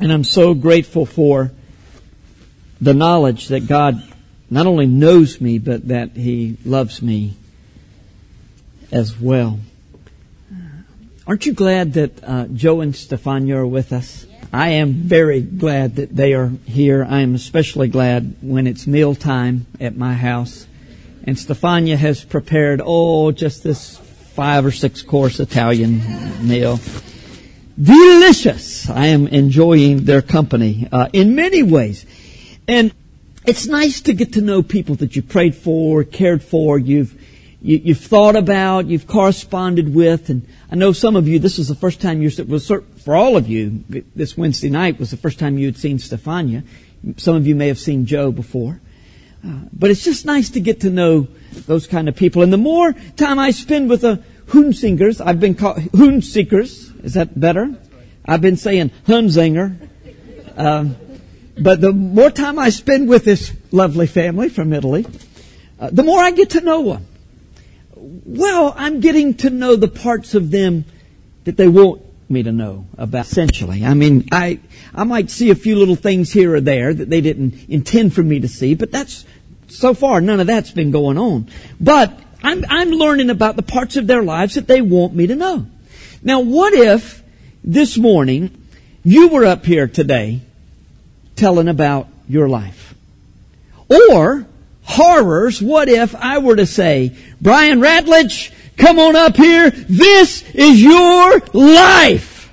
And I'm so grateful for the knowledge that God not only knows me, but that He loves me as well. Aren't you glad that uh, Joe and Stefania are with us? I am very glad that they are here. I am especially glad when it's meal time at my house. And Stefania has prepared, oh, just this five or six course Italian meal. Delicious! I am enjoying their company uh, in many ways. And it's nice to get to know people that you prayed for, cared for, you've you, you've thought about, you've corresponded with, and I know some of you, this is the first time you, was for all of you, this Wednesday night was the first time you had seen Stefania. Some of you may have seen Joe before. Uh, but it's just nice to get to know those kind of people. And the more time I spend with the Hunzingers, I've been called Hunzikers. Is that better? I've been saying Hunzinger. Um, but the more time I spend with this lovely family from Italy, uh, the more I get to know them well, I'm getting to know the parts of them that they want me to know about essentially. I mean, I, I might see a few little things here or there that they didn't intend for me to see, but that's, so far, none of that's been going on. But I'm, I'm learning about the parts of their lives that they want me to know. Now, what if this morning you were up here today telling about your life? Or horrors, what if I were to say, Brian Ratledge, come on up here. This is your life.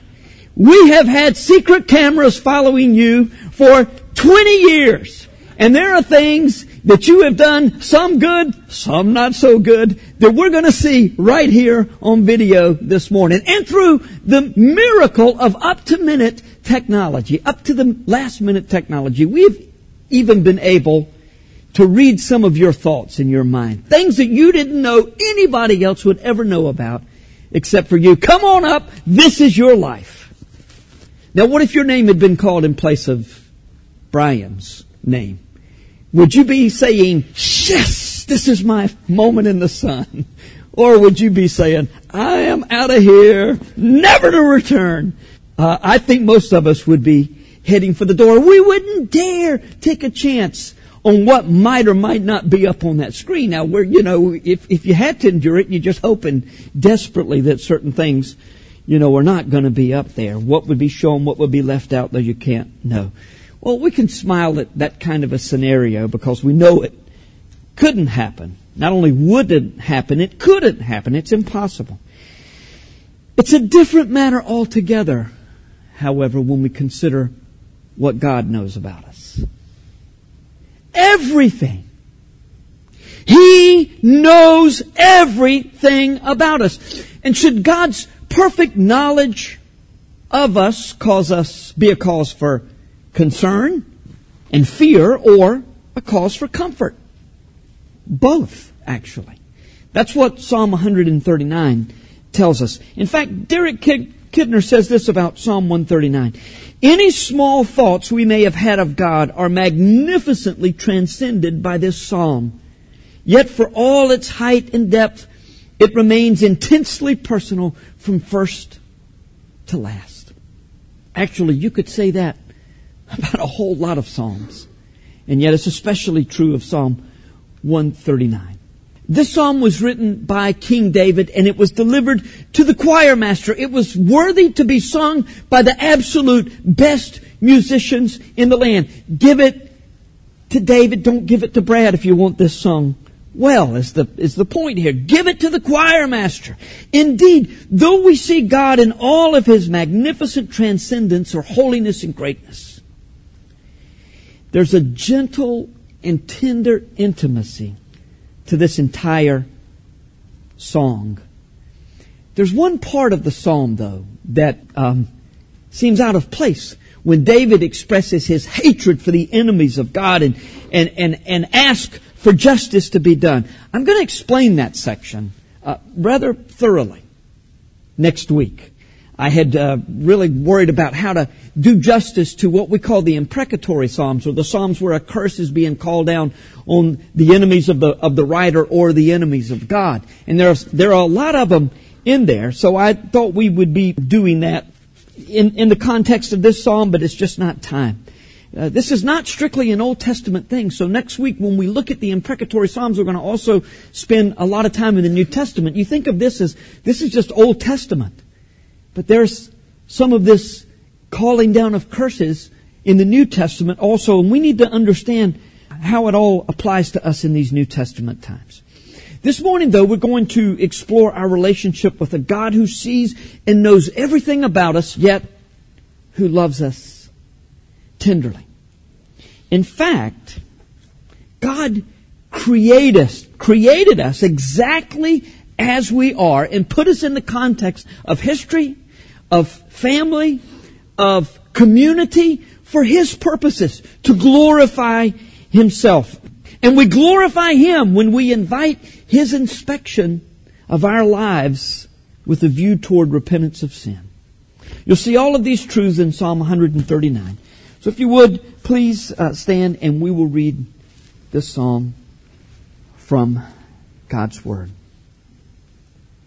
We have had secret cameras following you for 20 years. And there are things that you have done, some good, some not so good, that we're going to see right here on video this morning. And through the miracle of up to minute technology, up to the last minute technology, we've even been able to read some of your thoughts in your mind. Things that you didn't know anybody else would ever know about except for you. Come on up. This is your life. Now, what if your name had been called in place of Brian's name? Would you be saying, yes, this is my moment in the sun? Or would you be saying, I am out of here, never to return? Uh, I think most of us would be heading for the door. We wouldn't dare take a chance on what might or might not be up on that screen. Now, where, you know, if, if you had to endure it, you're just hoping desperately that certain things, you know, are not going to be up there. What would be shown, what would be left out, though you can't know. Well, we can smile at that kind of a scenario because we know it couldn't happen. Not only would it happen, it couldn't happen. It's impossible. It's a different matter altogether, however, when we consider what God knows about us everything. He knows everything about us. And should God's perfect knowledge of us cause us be a cause for concern and fear or a cause for comfort? Both, actually. That's what Psalm 139 tells us. In fact, Derek Kidner says this about Psalm 139. Any small thoughts we may have had of God are magnificently transcended by this psalm. Yet for all its height and depth, it remains intensely personal from first to last. Actually, you could say that about a whole lot of psalms. And yet it's especially true of Psalm 139. This psalm was written by King David and it was delivered to the choir master. It was worthy to be sung by the absolute best musicians in the land. Give it to David. Don't give it to Brad if you want this sung well is the, is the point here. Give it to the choir master. Indeed, though we see God in all of his magnificent transcendence or holiness and greatness, there's a gentle and tender intimacy to this entire song. There's one part of the psalm, though, that um, seems out of place when David expresses his hatred for the enemies of God and, and, and, and asks for justice to be done. I'm going to explain that section uh, rather thoroughly next week. I had uh, really worried about how to do justice to what we call the imprecatory psalms, or the psalms where a curse is being called down on the enemies of the of the writer or the enemies of God. And there's there are a lot of them in there, so I thought we would be doing that in, in the context of this psalm, but it's just not time. Uh, this is not strictly an Old Testament thing. So next week, when we look at the imprecatory Psalms, we're going to also spend a lot of time in the New Testament. You think of this as this is just Old Testament, but there's some of this calling down of curses in the New Testament also, and we need to understand how it all applies to us in these New Testament times. This morning, though, we're going to explore our relationship with a God who sees and knows everything about us, yet who loves us tenderly. In fact, God created us, created us exactly as we are and put us in the context of history, of family, of community for His purposes to glorify Himself. And we glorify Him when we invite His inspection of our lives with a view toward repentance of sin. You'll see all of these truths in Psalm 139. So if you would, please uh, stand and we will read this psalm from God's Word.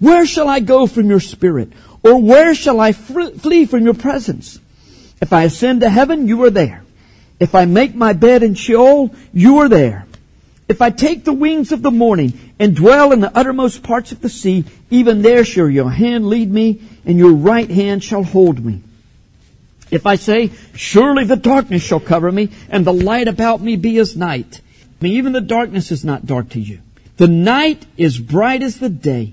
Where shall I go from your spirit? Or where shall I flee from your presence? If I ascend to heaven, you are there. If I make my bed in Sheol, you are there. If I take the wings of the morning and dwell in the uttermost parts of the sea, even there shall your hand lead me, and your right hand shall hold me. If I say, surely the darkness shall cover me, and the light about me be as night. I mean, even the darkness is not dark to you. The night is bright as the day,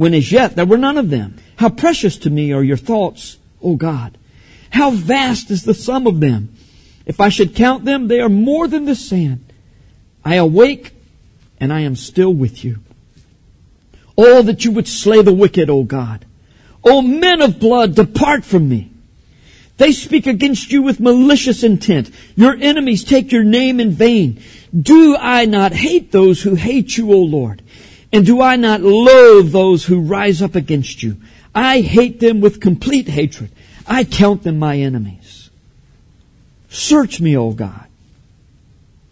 when as yet there were none of them. How precious to me are your thoughts, O God. How vast is the sum of them. If I should count them, they are more than the sand. I awake and I am still with you. Oh, that you would slay the wicked, O God. O men of blood, depart from me. They speak against you with malicious intent. Your enemies take your name in vain. Do I not hate those who hate you, O Lord? And do I not loathe those who rise up against you? I hate them with complete hatred. I count them my enemies. Search me, O God,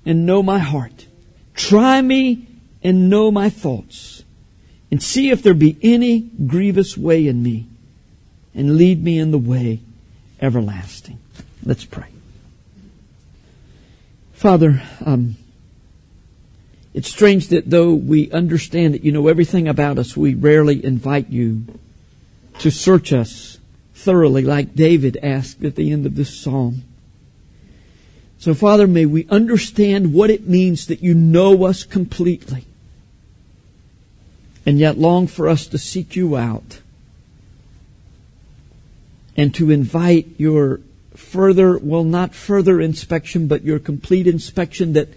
and know my heart. Try me and know my thoughts and see if there be any grievous way in me, and lead me in the way everlasting. Let's pray. Father, um, it's strange that though we understand that you know everything about us, we rarely invite you to search us thoroughly, like David asked at the end of this psalm. So, Father, may we understand what it means that you know us completely and yet long for us to seek you out and to invite your further, well, not further inspection, but your complete inspection that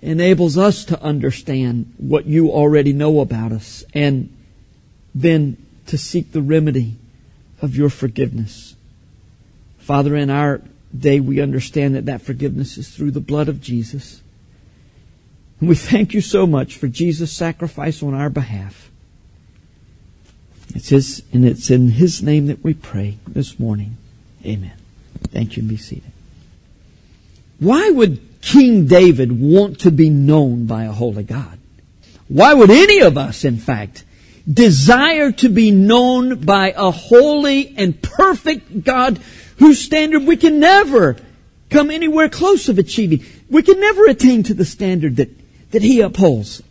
enables us to understand what you already know about us and then to seek the remedy of your forgiveness. Father, in our day, we understand that that forgiveness is through the blood of Jesus. And we thank you so much for Jesus' sacrifice on our behalf. It's his, and it's in his name that we pray this morning. Amen. Thank you and be seated. Why would King David want to be known by a holy God? Why would any of us, in fact, desire to be known by a holy and perfect God whose standard we can never come anywhere close of achieving? We can never attain to the standard that that he upholds.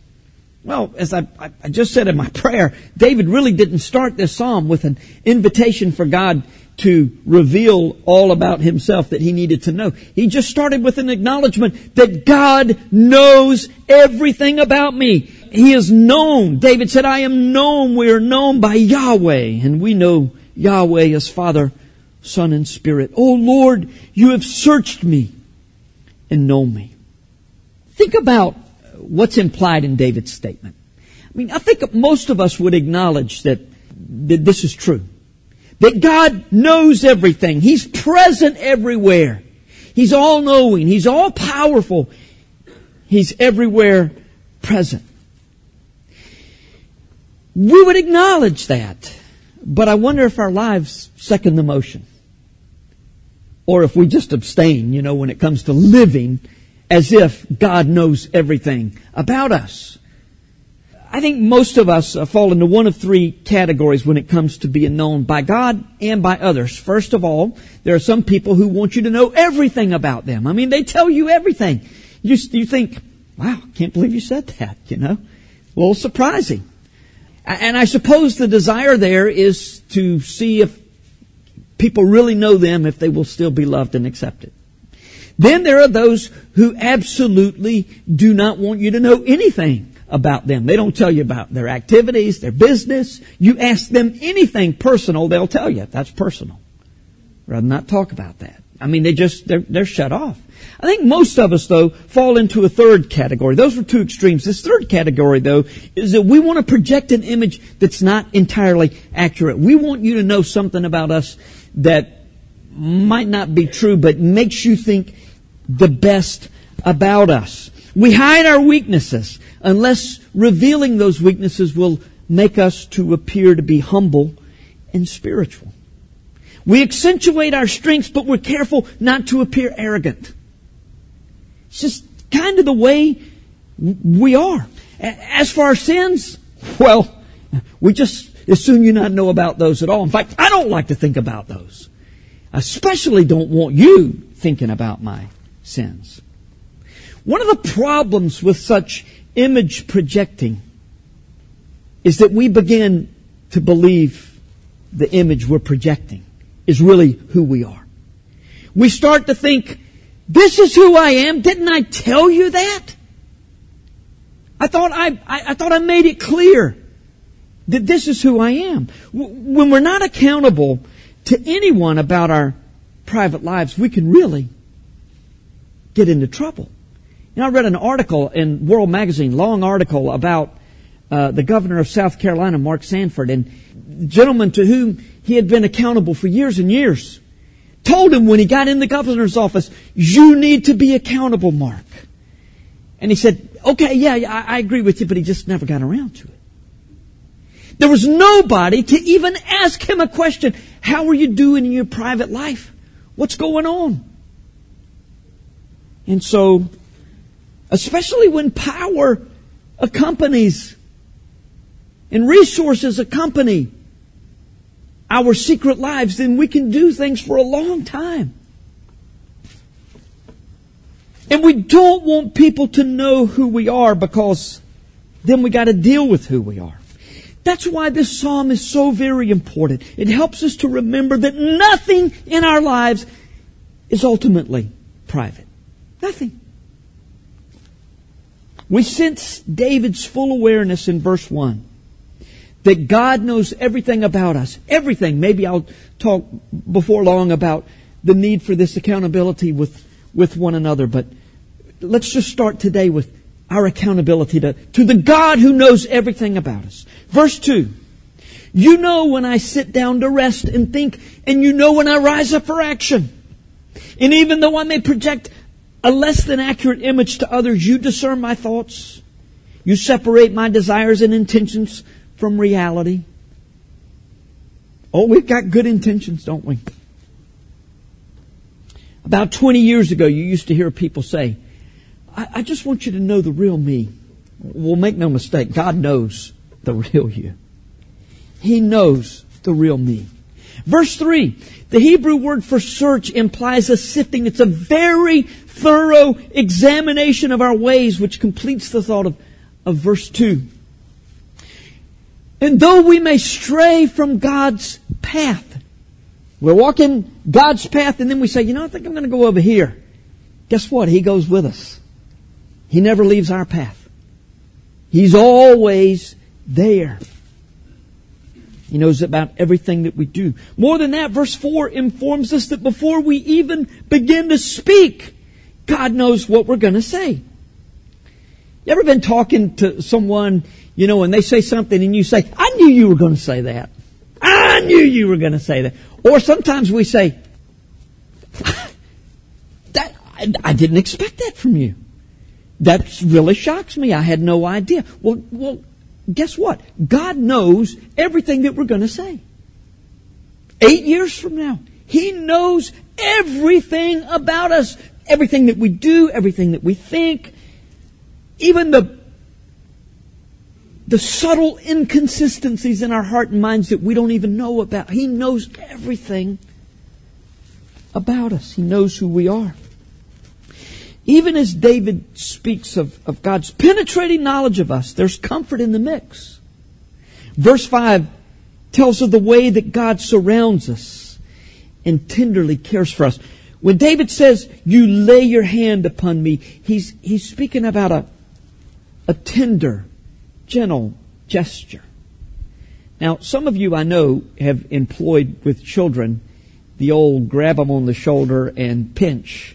Well, as I, I just said in my prayer, David really didn't start this psalm with an invitation for God to reveal all about himself that he needed to know. He just started with an acknowledgement that God knows everything about me. He is known. David said, I am known. We are known by Yahweh. And we know Yahweh as Father, Son, and Spirit. Oh Lord, you have searched me and known me. Think about what's implied in David's statement. I mean, I think most of us would acknowledge that, that this is true. That God knows everything. He's present everywhere. He's all knowing. He's all powerful. He's everywhere present. We would acknowledge that. But I wonder if our lives second the motion. Or if we just abstain, you know, when it comes to living as if God knows everything about us. I think most of us uh, fall into one of three categories when it comes to being known by God and by others. First of all, there are some people who want you to know everything about them. I mean, they tell you everything. You, you think, wow, can't believe you said that, you know? A little surprising. And I suppose the desire there is to see if people really know them, if they will still be loved and accepted. Then there are those who absolutely do not want you to know anything about them. They don't tell you about their activities, their business. You ask them anything personal, they'll tell you. That's personal. Rather not talk about that. I mean, they just, they're, they're shut off. I think most of us, though, fall into a third category. Those are two extremes. This third category, though, is that we want to project an image that's not entirely accurate. We want you to know something about us that might not be true, but makes you think the best about us. We hide our weaknesses unless revealing those weaknesses will make us to appear to be humble and spiritual. We accentuate our strengths, but we're careful not to appear arrogant. It's just kind of the way we are. As for our sins, well, we just as soon you not know about those at all. In fact, I don't like to think about those. I especially don't want you thinking about my sins. One of the problems with such image projecting is that we begin to believe the image we're projecting is really who we are. We start to think, this is who I am. Didn't I tell you that? I thought I, I, I thought I made it clear that this is who I am. When we're not accountable to anyone about our private lives, we can really get into trouble. You know, I read an article in World Magazine, long article about uh, the governor of South Carolina, Mark Sanford, and the gentleman to whom he had been accountable for years and years told him when he got in the governor's office, you need to be accountable, Mark. And he said, okay, yeah, I, I agree with you, but he just never got around to it. There was nobody to even ask him a question. How are you doing in your private life? What's going on? And so especially when power accompanies and resources accompany our secret lives, then we can do things for a long time. And we don't want people to know who we are because then we got to deal with who we are. That's why this psalm is so very important. It helps us to remember that nothing in our lives is ultimately private. Nothing. We sense David's full awareness in verse 1 that God knows everything about us. Everything. Maybe I'll talk before long about the need for this accountability with, with one another, but let's just start today with our accountability to, to the God who knows everything about us. Verse 2. You know when I sit down to rest and think, and you know when I rise up for action. And even though I may project a less than accurate image to others. You discern my thoughts. You separate my desires and intentions from reality. Oh, we've got good intentions, don't we? About 20 years ago, you used to hear people say, I, I just want you to know the real me. Well, make no mistake, God knows the real you. He knows the real me. Verse 3, the Hebrew word for search implies a sifting. It's a very thorough examination of our ways, which completes the thought of, of verse 2. And though we may stray from God's path, we're walking God's path and then we say, you know, I think I'm going to go over here. Guess what? He goes with us. He never leaves our path. He's always there. He knows about everything that we do. More than that, verse 4 informs us that before we even begin to speak, God knows what we're going to say. You ever been talking to someone, you know, and they say something and you say, I knew you were going to say that. I knew you were going to say that. Or sometimes we say, that, I, I didn't expect that from you. That really shocks me. I had no idea. Well, well, guess what? God knows everything that we're going to say. Eight years from now, He knows everything about us. Everything that we do, everything that we think, even the, the subtle inconsistencies in our heart and minds that we don't even know about. He knows everything about us. He knows who we are. Even as David speaks of, of God's penetrating knowledge of us, there's comfort in the mix. Verse 5 tells of the way that God surrounds us and tenderly cares for us. When David says, you lay your hand upon me, he's, he's speaking about a, a tender, gentle gesture. Now, some of you I know have employed with children the old grab them on the shoulder and pinch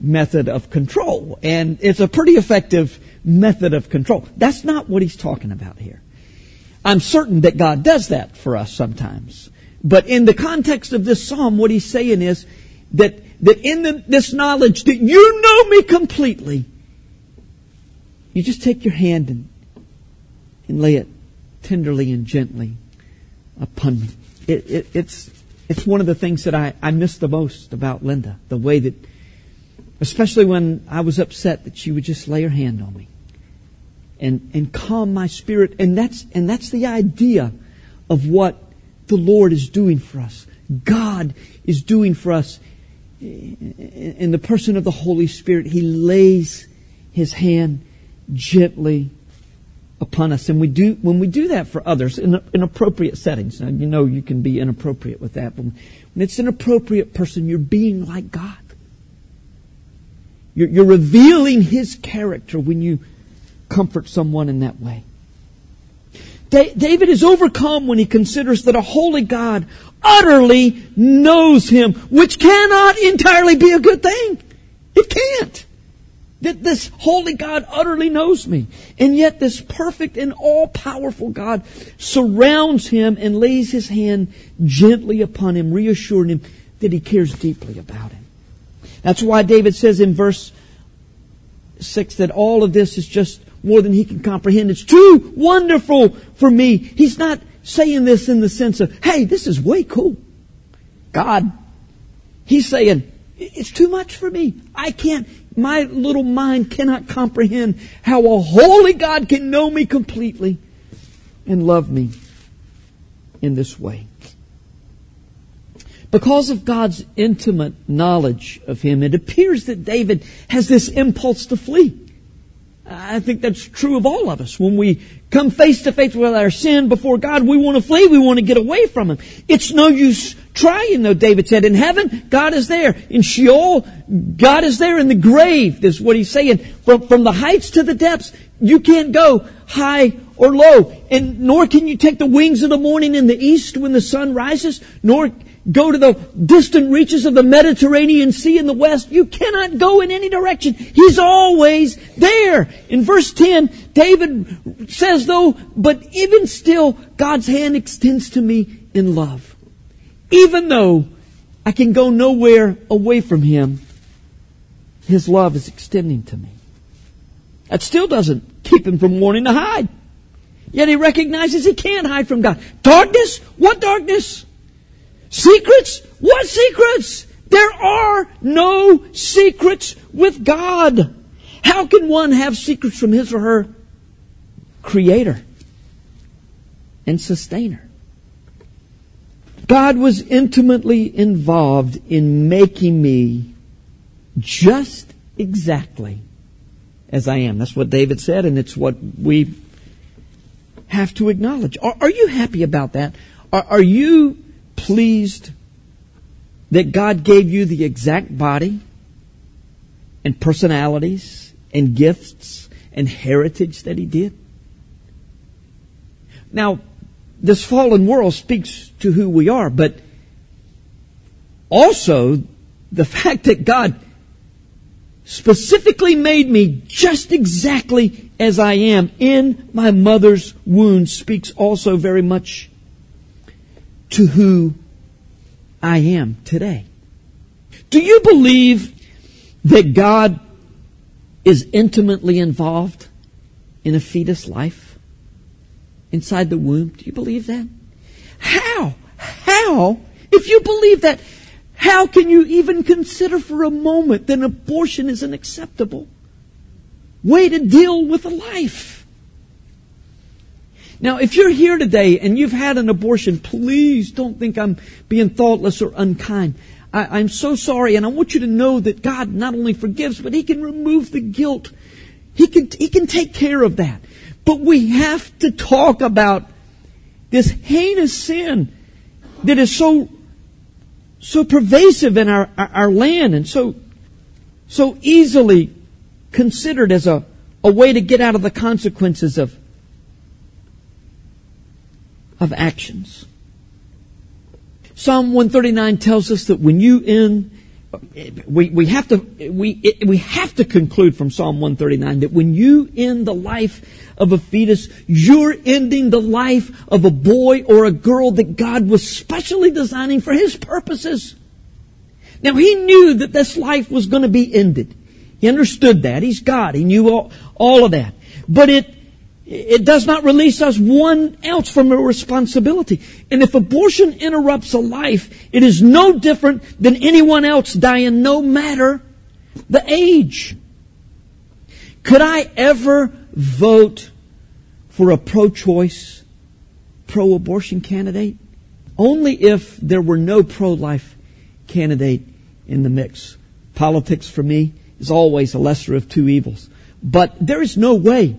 method of control. And it's a pretty effective method of control. That's not what he's talking about here. I'm certain that God does that for us sometimes. But in the context of this psalm, what he's saying is that, that in the, this knowledge that you know me completely, you just take your hand and, and lay it tenderly and gently upon me. It, it, it's, it's one of the things that I, I miss the most about Linda, the way that Especially when I was upset that she would just lay her hand on me and, and calm my spirit. And that's, and that's the idea of what the Lord is doing for us. God is doing for us in the person of the Holy Spirit. He lays His hand gently upon us. And we do, when we do that for others in, in appropriate settings, now you know you can be inappropriate with that, but when it's an appropriate person, you're being like God. You're, you're revealing His character when you comfort someone in that way. David is overcome when he considers that a holy God utterly knows him, which cannot entirely be a good thing. It can't. That this holy God utterly knows me. And yet this perfect and all-powerful God surrounds him and lays his hand gently upon him, reassuring him that he cares deeply about him. That's why David says in verse 6 that all of this is just more than he can comprehend. It's too wonderful for me. He's not saying this in the sense of, hey, this is way cool. God. He's saying, it's too much for me. I can't, my little mind cannot comprehend how a holy God can know me completely and love me in this way. Because of God's intimate knowledge of him, it appears that David has this impulse to flee. I think that's true of all of us. When we come face to face with our sin before God, we want to flee. We want to get away from Him. It's no use trying, though, David said. In heaven, God is there. In Sheol, God is there. In the grave, is what he's saying. From, from the heights to the depths, you can't go high or low. And nor can you take the wings of the morning in the east when the sun rises, nor go to the distant reaches of the Mediterranean Sea in the west. You cannot go in any direction. He's always there. In verse 10, David says though, but even still, God's hand extends to me in love. Even though I can go nowhere away from Him, His love is extending to me. That still doesn't keep Him from wanting to hide. Yet He recognizes He can't hide from God. Darkness? What darkness? Secrets? What secrets? There are no secrets with God. How can one have secrets from his or her creator and sustainer? God was intimately involved in making me just exactly as I am. That's what David said, and it's what we have to acknowledge. Are, are you happy about that? Are, are you pleased that God gave you the exact body and personalities and gifts and heritage that He did? Now, this fallen world speaks to who we are, but also the fact that God specifically made me just exactly as I am in my mother's womb speaks also very much to who I am today. Do you believe that God is intimately involved in a fetus life inside the womb? Do you believe that? How? How? If you believe that, how can you even consider for a moment that abortion is an acceptable way to deal with a life? Now, if you're here today and you've had an abortion, please don't think I'm being thoughtless or unkind. I, am so sorry, and I want you to know that God not only forgives, but He can remove the guilt. He can, He can take care of that. But we have to talk about this heinous sin that is so so pervasive in our, our land and so, so easily considered as a, a way to get out of the consequences of, of actions. Psalm 139 tells us that when you in we, we have to we we have to conclude from Psalm 139 that when you end the life of a fetus, you're ending the life of a boy or a girl that God was specially designing for His purposes. Now He knew that this life was going to be ended. He understood that. He's God. He knew all, all of that. But it it does not release us one ounce from a responsibility. And if abortion interrupts a life, it is no different than anyone else dying, no matter the age. Could I ever vote for a pro-choice, pro-abortion candidate? Only if there were no pro-life candidate in the mix. Politics for me is always a lesser of two evils. But there is no way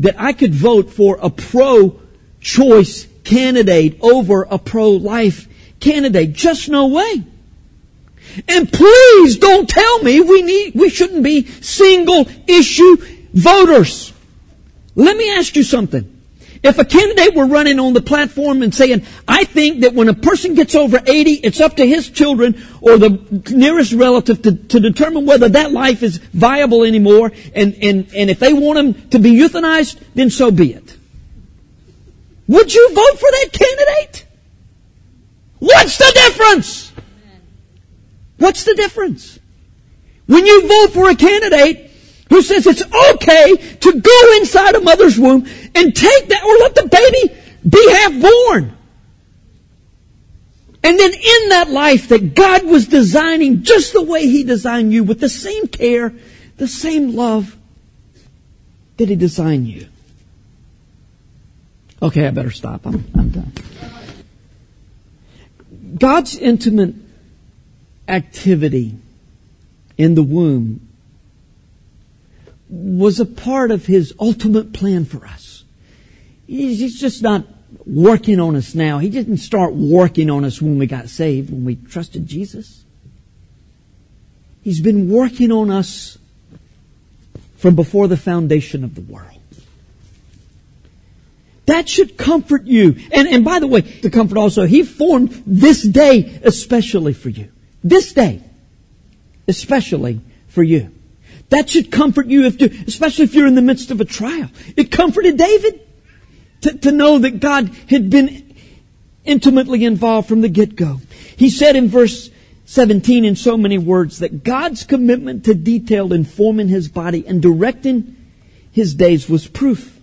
that I could vote for a pro-choice candidate over a pro-life candidate. Just no way. And please don't tell me we need, we shouldn't be single issue voters. Let me ask you something. If a candidate were running on the platform and saying, I think that when a person gets over 80, it's up to his children or the nearest relative to, to determine whether that life is viable anymore, and, and, and if they want him to be euthanized, then so be it. Would you vote for that candidate? What's the difference? What's the difference? When you vote for a candidate who says it's okay to go inside a mother's womb and take that or let the baby be half born. And then in that life that God was designing just the way He designed you with the same care, the same love that He designed you. Okay, I better stop. I'm, I'm done. God's intimate activity in the womb was a part of His ultimate plan for us. He's just not working on us now. He didn't start working on us when we got saved, when we trusted Jesus. He's been working on us from before the foundation of the world. That should comfort you. And, and by the way, the comfort also, He formed this day especially for you. This day, especially for you. That should comfort you, if you, especially if you're in the midst of a trial. It comforted David to, to know that God had been intimately involved from the get-go. He said in verse 17 in so many words that God's commitment to detail in forming his body and directing his days was proof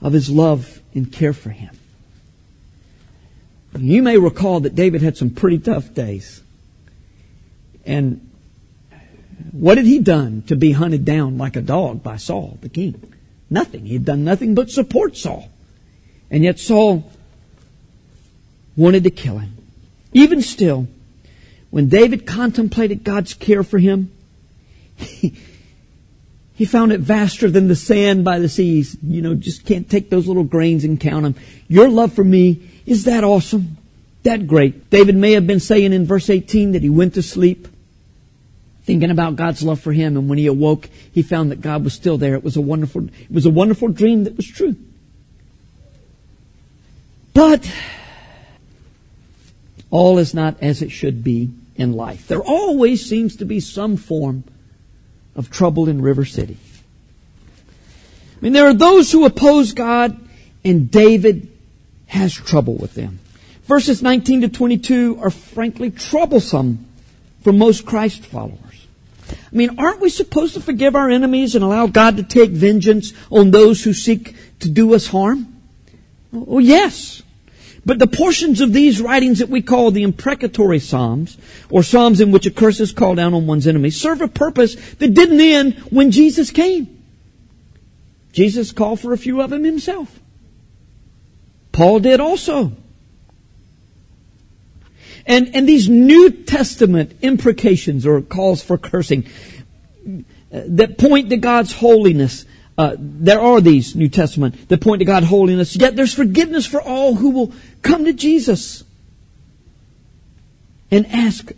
of his love and care for him. You may recall that David had some pretty tough days. And what had he done to be hunted down like a dog by Saul, the king? Nothing. He had done nothing but support Saul. And yet Saul wanted to kill him. Even still, when David contemplated God's care for him, he, He found it vaster than the sand by the seas. You know, just can't take those little grains and count them. Your love for me is that awesome, that great. David may have been saying in verse 18 that he went to sleep thinking about God's love for him and when he awoke he found that God was still there. It was a wonderful it was a wonderful dream that was true. But all is not as it should be in life. There always seems to be some form of trouble in River City. I mean, there are those who oppose God, and David has trouble with them. Verses 19 to 22 are frankly troublesome for most Christ followers. I mean, aren't we supposed to forgive our enemies and allow God to take vengeance on those who seek to do us harm? Oh, yes. But the portions of these writings that we call the imprecatory Psalms, or Psalms in which a curse is called down on one's enemy, serve a purpose that didn't end when Jesus came. Jesus called for a few of them himself. Paul did also. And, and these New Testament imprecations or calls for cursing uh, that point to God's holiness uh, there are these New Testament that point to God's holiness, yet there's forgiveness for all who will come to Jesus and ask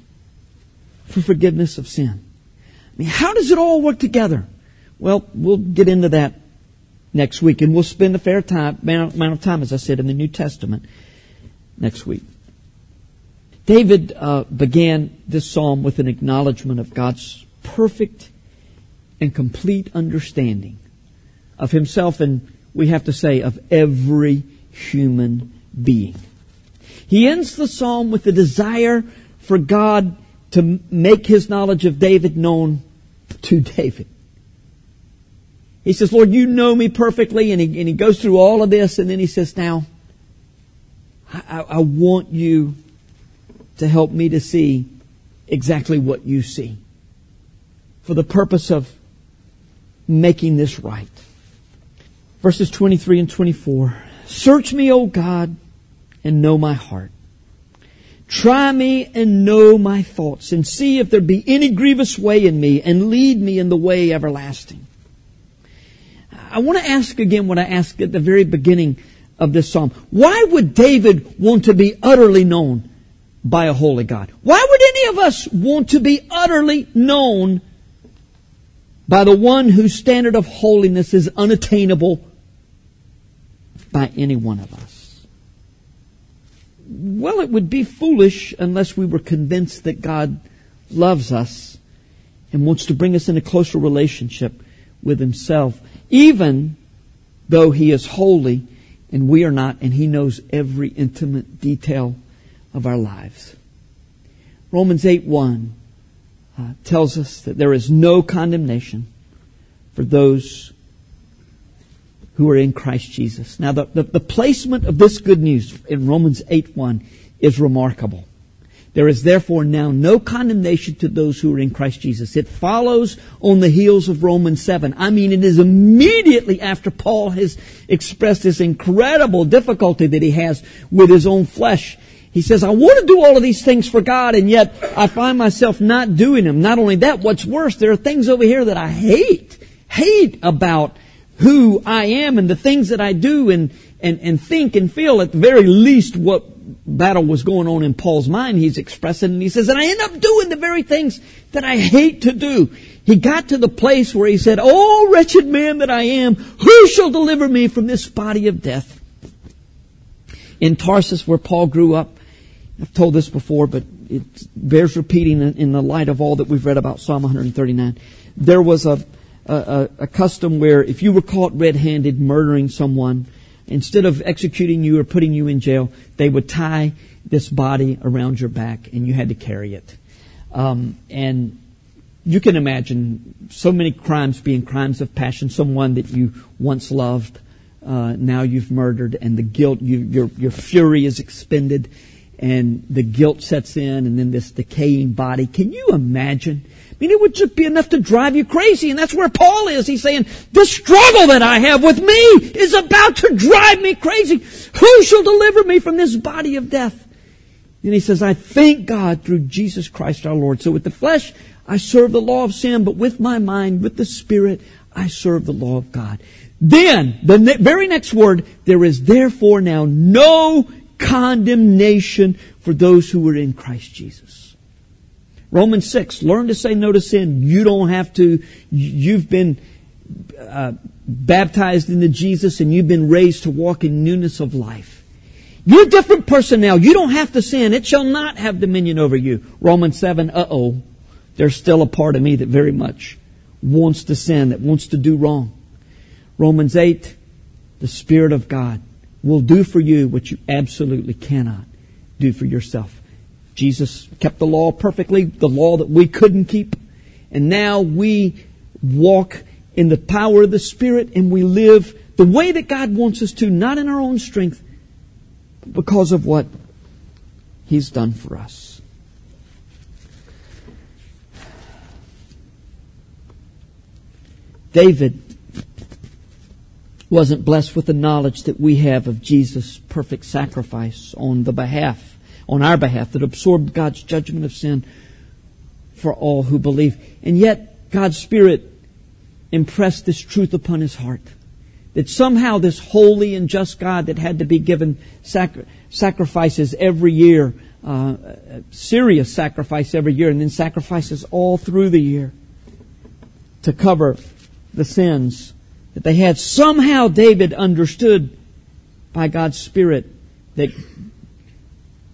for forgiveness of sin. I mean, how does it all work together? Well, we'll get into that next week, and we'll spend a fair time, amount of time, as I said, in the New Testament next week. David uh, began this psalm with an acknowledgement of God's perfect and complete understanding of himself and we have to say of every human being. He ends the psalm with a desire for God to make his knowledge of David known to David. He says, Lord, you know me perfectly. And he, and he goes through all of this. And then he says, now, I, I want you to help me to see exactly what you see for the purpose of making this right verses 23 and 24. Search me, O God, and know my heart. Try me and know my thoughts, and see if there be any grievous way in me, and lead me in the way everlasting. I want to ask again what I asked at the very beginning of this psalm. Why would David want to be utterly known by a holy God? Why would any of us want to be utterly known by the one whose standard of holiness is unattainable by any one of us? Well, it would be foolish unless we were convinced that God loves us and wants to bring us in a closer relationship with Himself, even though He is holy and we are not, and He knows every intimate detail of our lives. Romans 8 1 uh, tells us that there is no condemnation for those who are in Christ Jesus. Now, the, the, the placement of this good news in Romans 8 1 is remarkable. There is therefore now no condemnation to those who are in Christ Jesus. It follows on the heels of Romans 7. I mean, it is immediately after Paul has expressed this incredible difficulty that he has with his own flesh. He says, I want to do all of these things for God, and yet I find myself not doing them. Not only that, what's worse, there are things over here that I hate, hate about who I am and the things that I do and, and, and think and feel at the very least what battle was going on in Paul's mind. He's expressing and he says, and I end up doing the very things that I hate to do. He got to the place where he said, Oh, wretched man that I am, who shall deliver me from this body of death? In Tarsus, where Paul grew up, I've told this before, but it bears repeating in the light of all that we've read about Psalm 139. There was a, a, a, custom where if you were caught red-handed murdering someone, instead of executing you or putting you in jail, they would tie this body around your back and you had to carry it. Um, and you can imagine so many crimes being crimes of passion. Someone that you once loved, uh, now you've murdered, and the guilt, you, your your fury is expended, and the guilt sets in, and then this decaying body. Can you imagine? Mean, it would just be enough to drive you crazy. And that's where Paul is. He's saying, the struggle that I have with me is about to drive me crazy. Who shall deliver me from this body of death? And he says, I thank God through Jesus Christ our Lord. So with the flesh, I serve the law of sin, but with my mind, with the Spirit, I serve the law of God. Then, the ne- very next word, there is therefore now no condemnation for those who are in Christ Jesus. Romans 6, learn to say no to sin. You don't have to, you've been uh, baptized into Jesus and you've been raised to walk in newness of life. You're a different person now. You don't have to sin. It shall not have dominion over you. Romans 7, uh-oh. There's still a part of me that very much wants to sin, that wants to do wrong. Romans 8, the Spirit of God will do for you what you absolutely cannot do for yourself. Jesus kept the law perfectly, the law that we couldn't keep. And now we walk in the power of the Spirit and we live the way that God wants us to, not in our own strength, because of what He's done for us. David wasn't blessed with the knowledge that we have of Jesus' perfect sacrifice on the behalf, on our behalf, that absorbed God's judgment of sin for all who believe. And yet, God's Spirit impressed this truth upon his heart. That somehow this holy and just God that had to be given sacri- sacrifices every year, uh, serious sacrifice every year, and then sacrifices all through the year to cover the sins that they had. Somehow David understood by God's Spirit that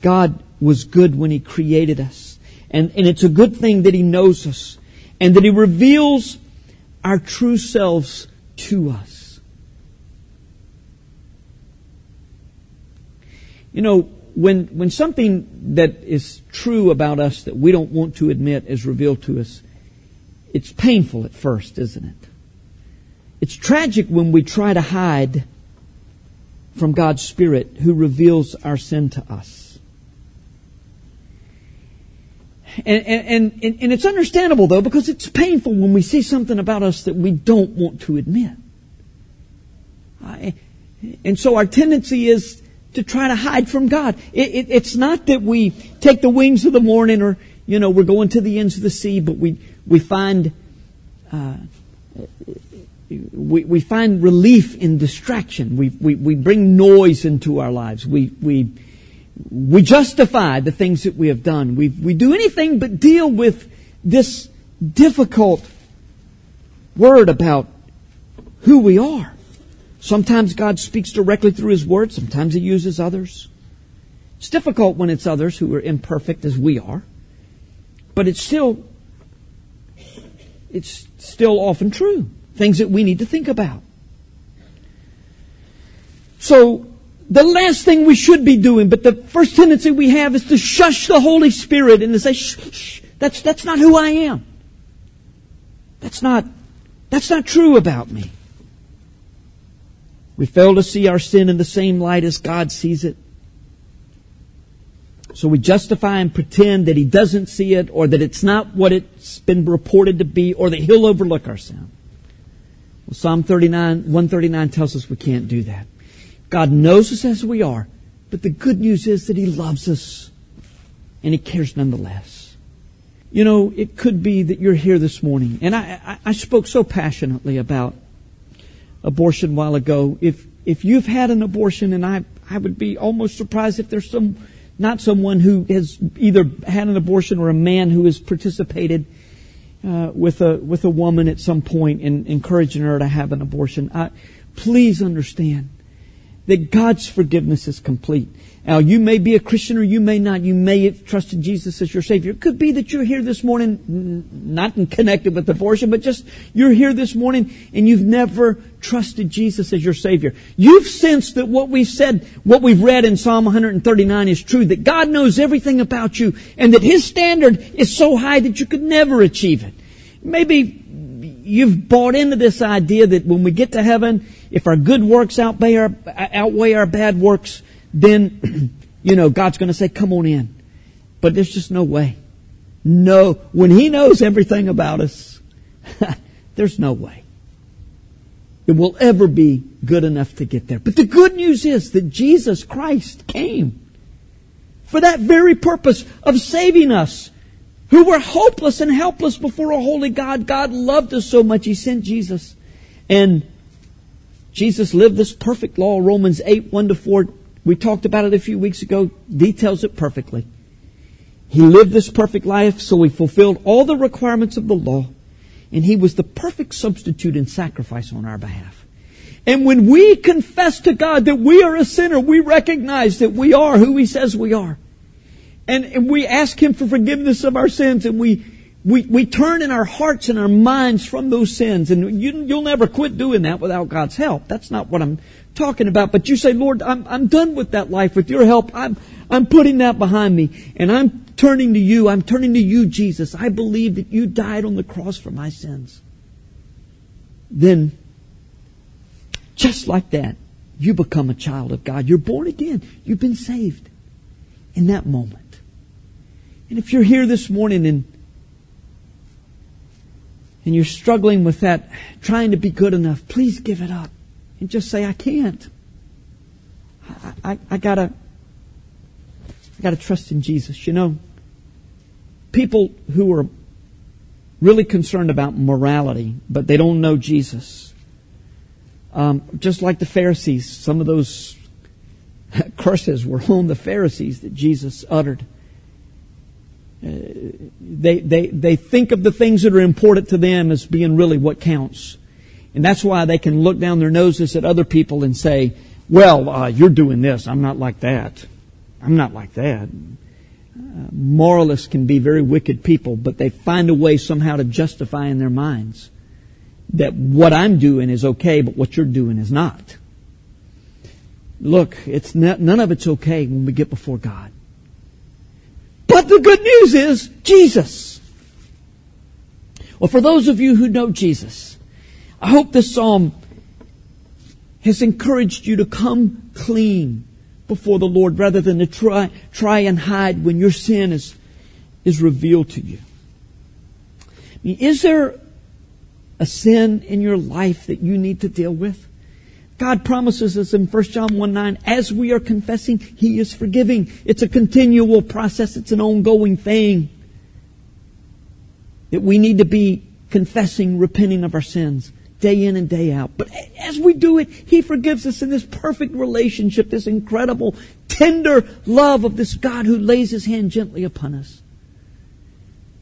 God was good when He created us. And, and it's a good thing that He knows us. And that He reveals our true selves to us. You know, when, when something that is true about us that we don't want to admit is revealed to us, it's painful at first, isn't it? It's tragic when we try to hide from God's Spirit who reveals our sin to us. And, and, and, and, it's understandable though because it's painful when we see something about us that we don't want to admit. I, and so our tendency is to try to hide from God. It, it, it's not that we take the wings of the morning or, you know, we're going to the ends of the sea, but we, we find, uh, we, we find relief in distraction. We, we, we bring noise into our lives. We, we, we justify the things that we have done. We, we do anything but deal with this difficult word about who we are. Sometimes God speaks directly through His Word. Sometimes He uses others. It's difficult when it's others who are imperfect as we are. But it's still, it's still often true things that we need to think about. So, the last thing we should be doing, but the first tendency we have is to shush the Holy Spirit and to say, shh, shh, that's, that's not who I am. That's not, that's not true about me. We fail to see our sin in the same light as God sees it. So we justify and pretend that He doesn't see it or that it's not what it's been reported to be or that He'll overlook our sin. Well, Psalm 39, 139 tells us we can't do that. God knows us as we are, but the good news is that He loves us and He cares nonetheless. You know, it could be that you're here this morning, and I, I, I spoke so passionately about abortion a while ago. If if you've had an abortion, and I I would be almost surprised if there's some not someone who has either had an abortion or a man who has participated uh, with a with a woman at some point and encouraging her to have an abortion. I, please understand that God's forgiveness is complete. Now, you may be a Christian or you may not. You may have trusted Jesus as your Savior. It could be that you're here this morning, not connected with the abortion, but just you're here this morning and you've never trusted Jesus as your Savior. You've sensed that what we've said, what we've read in Psalm 139 is true, that God knows everything about you and that His standard is so high that you could never achieve it. Maybe you've bought into this idea that when we get to heaven, if our good works outweigh our, outweigh our bad works, then, you know, God's going to say, come on in. But there's just no way. No. When He knows everything about us, there's no way. It will ever be good enough to get there. But the good news is that Jesus Christ came for that very purpose of saving us who were hopeless and helpless before a holy God. God loved us so much, He sent Jesus And Jesus lived this perfect law. Romans 8, 1 to 4. We talked about it a few weeks ago. Details it perfectly. He lived this perfect life, so he fulfilled all the requirements of the law. And he was the perfect substitute and sacrifice on our behalf. And when we confess to God that we are a sinner, we recognize that we are who he says we are. And, and we ask him for forgiveness of our sins and we we, we turn in our hearts and our minds from those sins. And you, you'll never quit doing that without God's help. That's not what I'm talking about. But you say, Lord, I'm, I'm done with that life. With your help, I'm, I'm putting that behind me. And I'm turning to you. I'm turning to you, Jesus. I believe that you died on the cross for my sins. Then, just like that, you become a child of God. You're born again. You've been saved in that moment. And if you're here this morning and and you're struggling with that, trying to be good enough, please give it up and just say, I can't. I, I, I gotta, I gotta trust in Jesus. You know, people who are really concerned about morality, but they don't know Jesus. Um, just like the Pharisees, some of those curses were on the Pharisees that Jesus uttered they, they, they think of the things that are important to them as being really what counts. And that's why they can look down their noses at other people and say, well, uh, you're doing this. I'm not like that. I'm not like that. Uh, moralists can be very wicked people, but they find a way somehow to justify in their minds that what I'm doing is okay, but what you're doing is not. Look, it's not, none of it's okay when we get before God. The good news is Jesus. Well, for those of you who know Jesus, I hope this psalm has encouraged you to come clean before the Lord rather than to try, try and hide when your sin is, is revealed to you. I mean, is there a sin in your life that you need to deal with? God promises us in 1 John 1 9, as we are confessing, He is forgiving. It's a continual process. It's an ongoing thing. That we need to be confessing, repenting of our sins day in and day out. But as we do it, He forgives us in this perfect relationship, this incredible, tender love of this God who lays His hand gently upon us.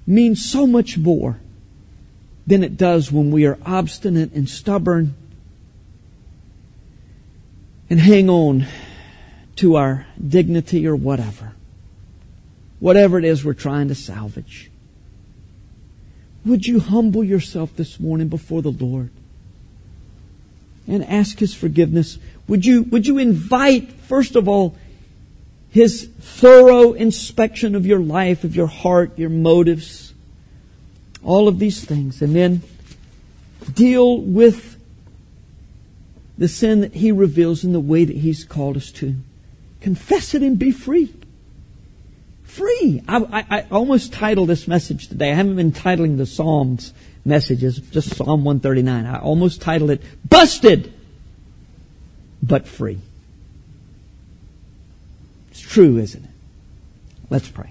Means so much more than it does when we are obstinate and stubborn and hang on to our dignity or whatever. Whatever it is we're trying to salvage. Would you humble yourself this morning before the Lord and ask His forgiveness? Would you, would you invite, first of all, His thorough inspection of your life, of your heart, your motives, all of these things, and then deal with the sin that He reveals in the way that He's called us to. Confess it and be free. Free. I, I, I almost titled this message today. I haven't been titling the Psalms messages, just Psalm 139. I almost titled it, Busted, but Free. It's true, isn't it? Let's pray.